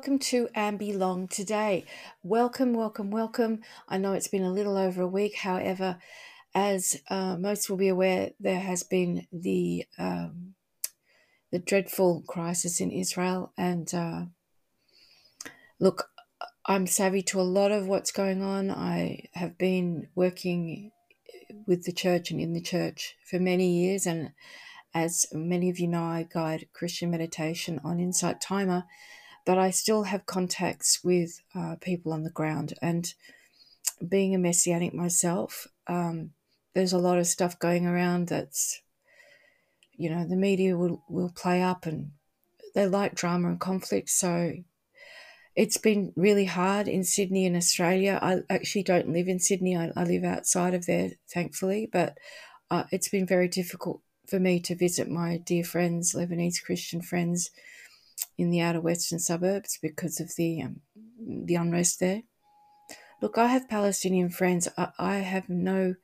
And welcome to Ambe Long today. Welcome, welcome, welcome. I know it's been a little over a week. However, as uh, most will be aware, there has been the um, the dreadful crisis in Israel, and uh, look, I'm savvy to a lot of what's going on. I have been working with the church and in the church for many years, and as many of you know, I guide Christian meditation on Insight Timer, but I still have contacts with uh, people on the ground. And being a messianic myself, um, there's a lot of stuff going around that's, you know, the media will, will play up and they like drama and conflict. So it's been really hard in Sydney in Australia. I actually don't live in Sydney, I, I live outside of there, thankfully, but uh, it's been very difficult for me to visit my dear friends, Lebanese Christian friends, in the outer western suburbs because of the um, the unrest there. Look, I have Palestinian friends. I, I have no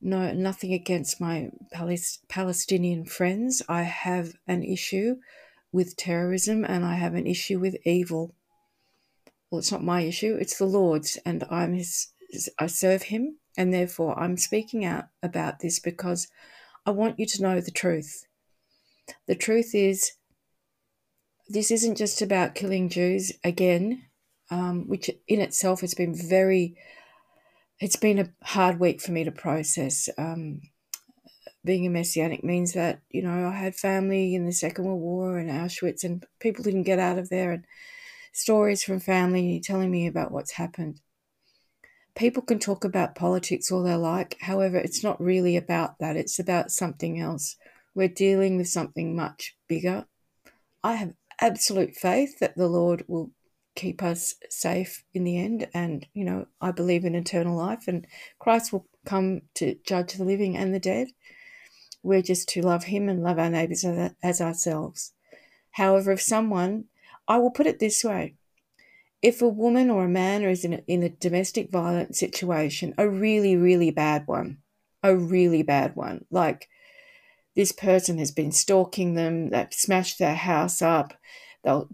no nothing against my Palestinian friends. I have an issue with terrorism and I have an issue with evil. Well, it's not my issue; it's the Lord's, and I'm his. I serve Him, and therefore I'm speaking out about this because I want you to know the truth. The truth is, this isn't just about killing Jews again, um, which in itself has been very, it's been a hard week for me to process. Um, being a Messianic means that, you know, I had family in the Second World War and Auschwitz, and people didn't get out of there, and stories from family telling me about what's happened people can talk about politics all they like. However, it's not really about that, it's about something else. We're dealing with something much bigger. I have absolute faith that the Lord will keep us safe in the end. And, you know, I believe in eternal life and Christ will come to judge the living and the dead. We're just to love Him and love our neighbours as ourselves. However, if someone, I will put it this way if a woman or a man is in a, in a domestic violence situation, a really, really bad one, a really bad one, like this person has been stalking them, they've smashed their house up, they'll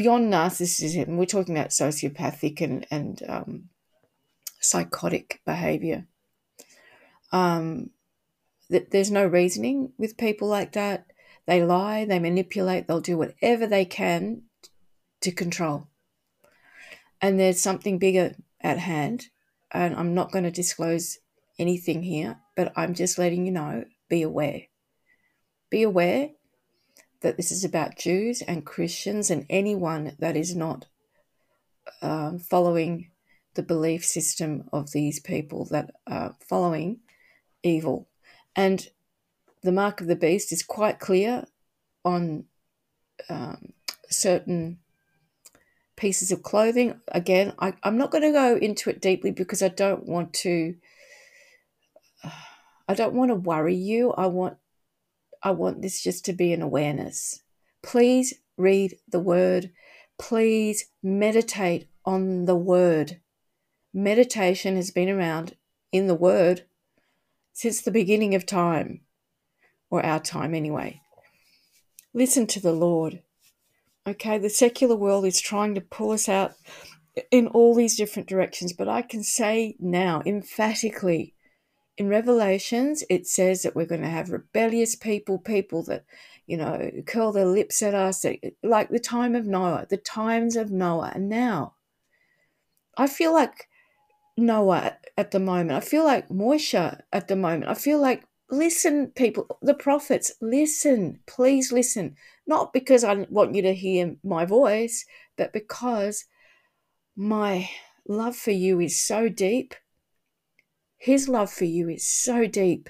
beyond narcissism, we're talking about sociopathic and, and um, psychotic behavior. Um, that there's no reasoning with people like that. They lie, they manipulate, they'll do whatever they can to control. And there's something bigger at hand. And I'm not going to disclose anything here, but I'm just letting you know be aware. Be aware that this is about Jews and Christians and anyone that is not um, following the belief system of these people that are following evil. And the mark of the beast is quite clear on um, certain pieces of clothing. Again, I, I'm not going to go into it deeply because I don't want to. I don't want to worry you. I want I want this just to be an awareness. Please read the word. Please meditate on the word. Meditation has been around in the word since the beginning of time, or our time anyway. Listen to the Lord. Okay, the secular world is trying to pull us out in all these different directions, but I can say now emphatically in Revelations, it says that we're going to have rebellious people, people that, you know, curl their lips at us, like the time of Noah, the times of Noah. And now, I feel like Noah at the moment. I feel like Moshe at the moment. I feel like listen, people, the prophets, listen, please listen. Not because I want you to hear my voice, but because my love for you is so deep. His love for you is so deep.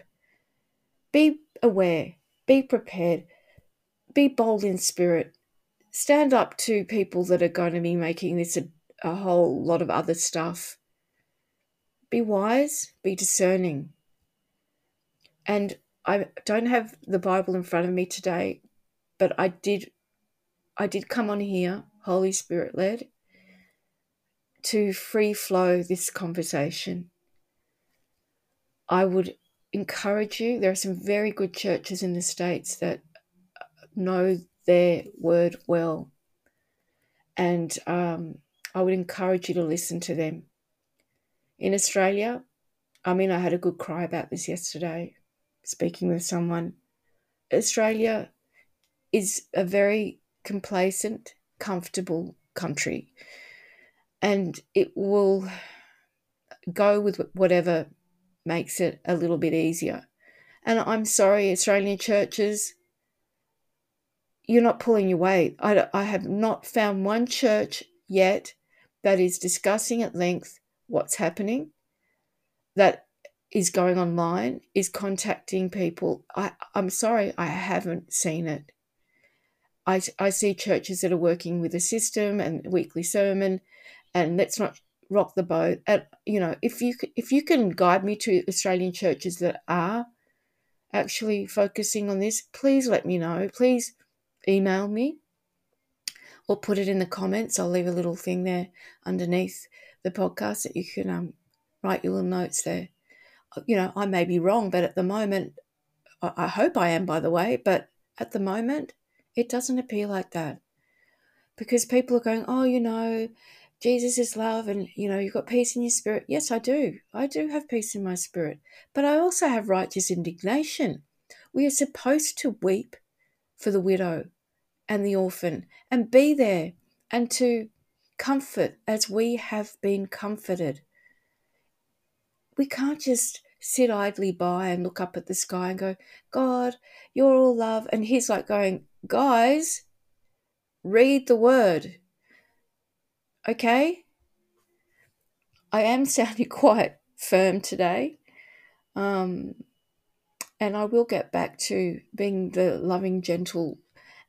Be aware, be prepared, be bold in spirit. Stand up to people that are going to be making this a, a whole lot of other stuff. Be wise, be discerning and I don't have the Bible in front of me today, but I did I did come on here, Holy Spirit led, to free flow this conversation. I would encourage you, there are some very good churches in the States that know their word well. And um, I would encourage you to listen to them. In Australia, I mean, I had a good cry about this yesterday, speaking with someone. Australia is a very complacent, comfortable country, and it will go with whatever makes it a little bit easier. And I'm sorry, Australian churches, you're not pulling your weight. I, I have not found one church yet that is discussing at length what's happening, that is going online, is contacting people. I, I'm sorry, I haven't seen it. I, I see churches that are working with a system and weekly sermon, and let's not rock the boat. And you know, if you if you can guide me to Australian churches that are actually focusing on this, please let me know. Please email me or put it in the comments. I'll leave a little thing there underneath the podcast that you can um, write your little notes there. You know, I may be wrong, but at the moment, I hope I am, by the way, but at the moment, it doesn't appear like that. Because people are going, oh, you know, Jesus is love and, you know, you've got peace in your spirit. Yes, I do. I do have peace in my spirit. But I also have righteous indignation. We are supposed to weep for the widow and the orphan and be there and to comfort as we have been comforted. We can't just sit idly by and look up at the sky and go, God, you're all love. And He's like going, guys, read the word. Okay? I am sounding quite firm today. Um, and I will get back to being the loving, gentle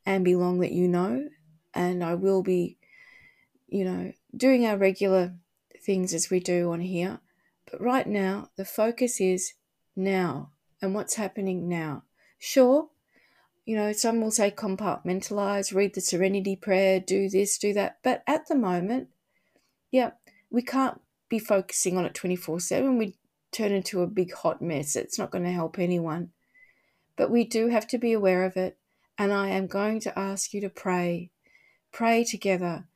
Ambe Long that you know. And I will be, you know, doing our regular things as we do on here. But right now, the focus is now and what's happening now. Sure, you know, some will say compartmentalize, read the serenity prayer, do this, do that. But at the moment, yeah, we can't be focusing on it 24 7. We turn into a big hot mess. It's not going to help anyone. But we do have to be aware of it. And I am going to ask you to pray. Pray together.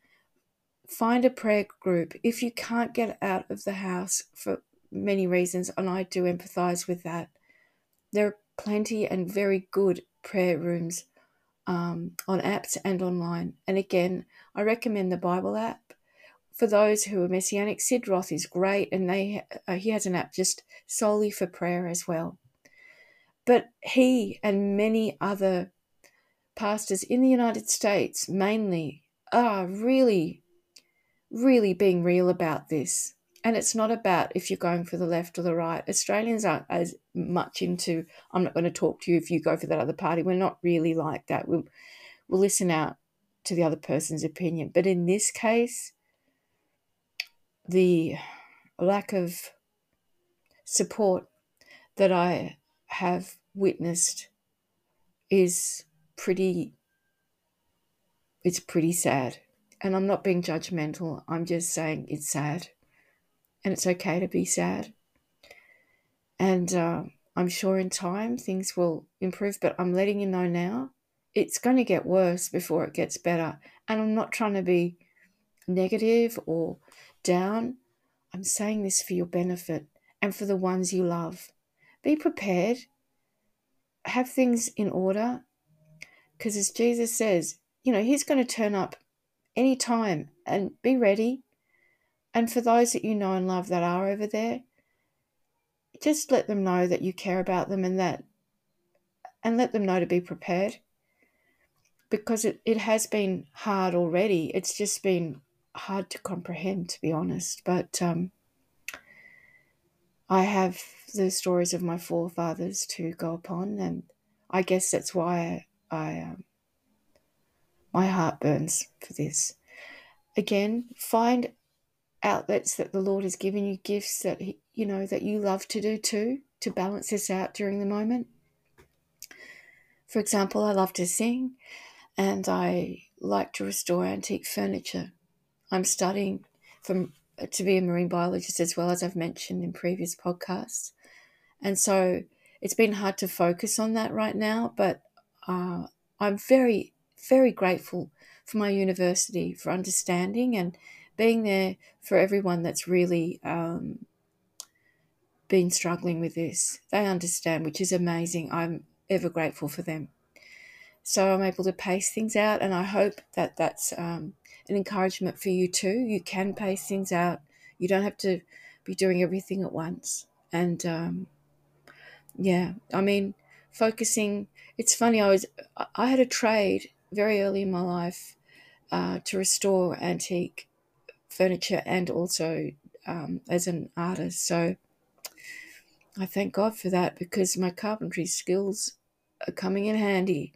Find a prayer group. If you can't get out of the house for many reasons, and I do empathize with that, there are plenty and very good prayer rooms um, on apps and online. And again, I recommend the Bible app for those who are messianic, Sid Roth is great, and they uh, he has an app just solely for prayer as well. But he and many other pastors in the United States, mainly, are really, really being real about this. And it's not about if you're going for the left or the right. Australians aren't as much into, I'm not going to talk to you if you go for that other party. We're not really like that. We'll, we'll listen out to the other person's opinion. But in this case, the lack of support that I have witnessed is pretty it's pretty sad and i'm not being judgmental i'm just saying it's sad and it's okay to be sad. And uh, i'm sure in time things will improve but i'm letting you know now it's going to get worse before it gets better. And i'm not trying to be negative or down, I'm saying this for your benefit and for the ones you love. Be prepared, have things in order, because as Jesus says, you know, He's going to turn up anytime. And be ready. And for those that you know and love that are over there, just let them know that you care about them and that, and let them know to be prepared because it, it has been hard already. It's just been hard to comprehend, to be honest. But um, I have the stories of my forefathers to go upon, and I guess that's why I, um, my heart burns for this. Again, find outlets that the Lord has given you, gifts that he, you know that you love to do too, to balance this out during the moment. For example, I love to sing, and I like to restore antique furniture. I'm studying from to be a marine biologist as well as I've mentioned in previous podcasts, and so it's been hard to focus on that right now. But uh, I'm very, very grateful for my university for understanding and being there for everyone that's really um, been struggling with this. They understand, which is amazing. I'm ever grateful for them. So I'm able to pace things out, and I hope that that's um, an encouragement for you too. You can pace things out. You don't have to be doing everything at once. And um, yeah, I mean, focusing. It's funny. I was I had a trade very early in my life uh, to restore antique furniture and also um, as an artist. So I thank God for that because my carpentry skills are coming in handy.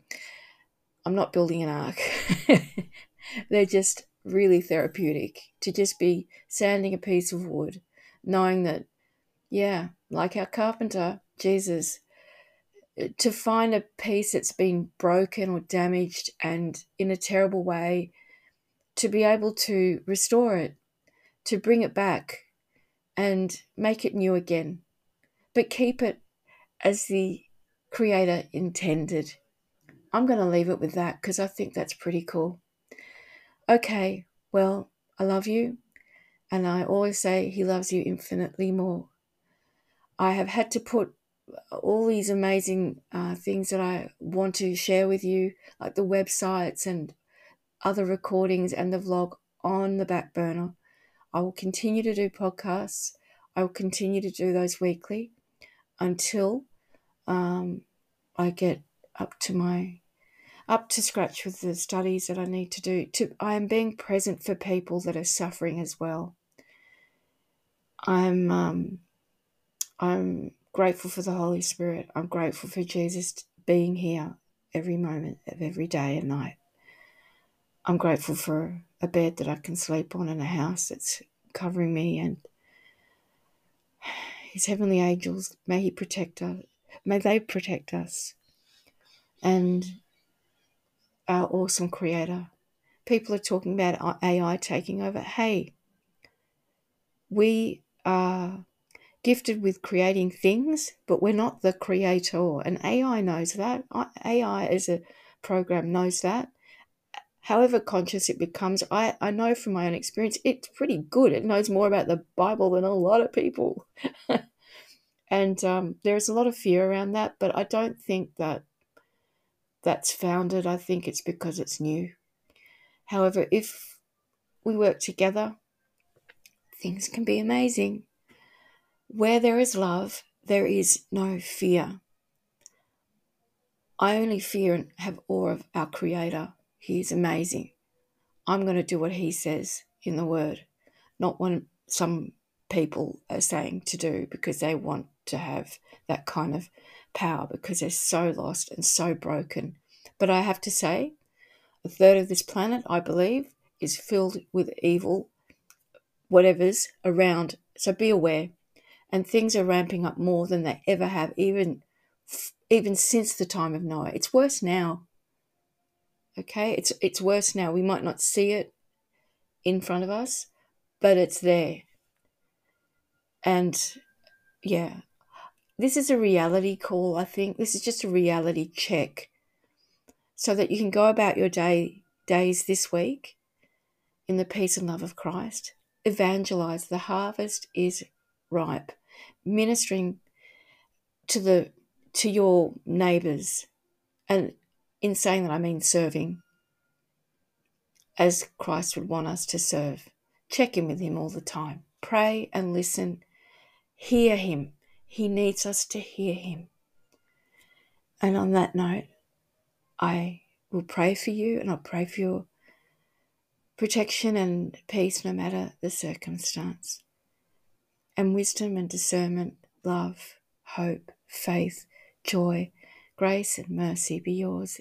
I'm not building an ark. They're just really therapeutic to just be sanding a piece of wood, knowing that, yeah, like our carpenter, Jesus, to find a piece that's been broken or damaged and in a terrible way, to be able to restore it, to bring it back and make it new again, but keep it as the Creator intended. I'm going to leave it with that because I think that's pretty cool. Okay, well, I love you, and I always say He loves you infinitely more. I have had to put all these amazing uh, things that I want to share with you, like the websites and other recordings and the vlog, on the back burner. I will continue to do podcasts. I will continue to do those weekly until um, I get up to my up to scratch with the studies that I need to do. To I am being present for people that are suffering as well. I'm um, I'm grateful for the Holy Spirit. I'm grateful for Jesus being here every moment of every day and night. I'm grateful for a bed that I can sleep on and a house that's covering me and his heavenly angels may he protect us may they protect us and our awesome creator people are talking about ai taking over hey we are gifted with creating things, but we're not the creator. And AI knows that. AI as a program knows that. However conscious it becomes, I, I know from my own experience, it's pretty good. It knows more about the Bible than a lot of people. and um, there's a lot of fear around that, but I don't think that that's founded. I think it's because it's new. However, if we work together, things can be amazing. Where there is love, there is no fear. I only fear and have awe of our Creator. He is amazing. I'm going to do what He says in the Word, not what some people are saying to do because they want to have that kind of power because they're so lost and so broken. But I have to say, a third of this planet, I believe, is filled with evil, whatever's around. So be aware and things are ramping up more than they ever have, even even since the time of Noah. It's worse now. Okay, it's it's worse now. We might not see it in front of us, but it's there. And yeah, this is a reality call. I think this is just a reality check, so that you can go about your day days this week in the peace and love of Christ. Evangelize. The harvest is ripe ministering to the to your neighbors and in saying that I mean serving as Christ would want us to serve. Check in with him all the time. Pray and listen. Hear him. He needs us to hear him. And on that note, I will pray for you and I'll pray for your protection and peace no matter the circumstance and wisdom and discernment, love, hope, faith, joy, grace, and mercy be yours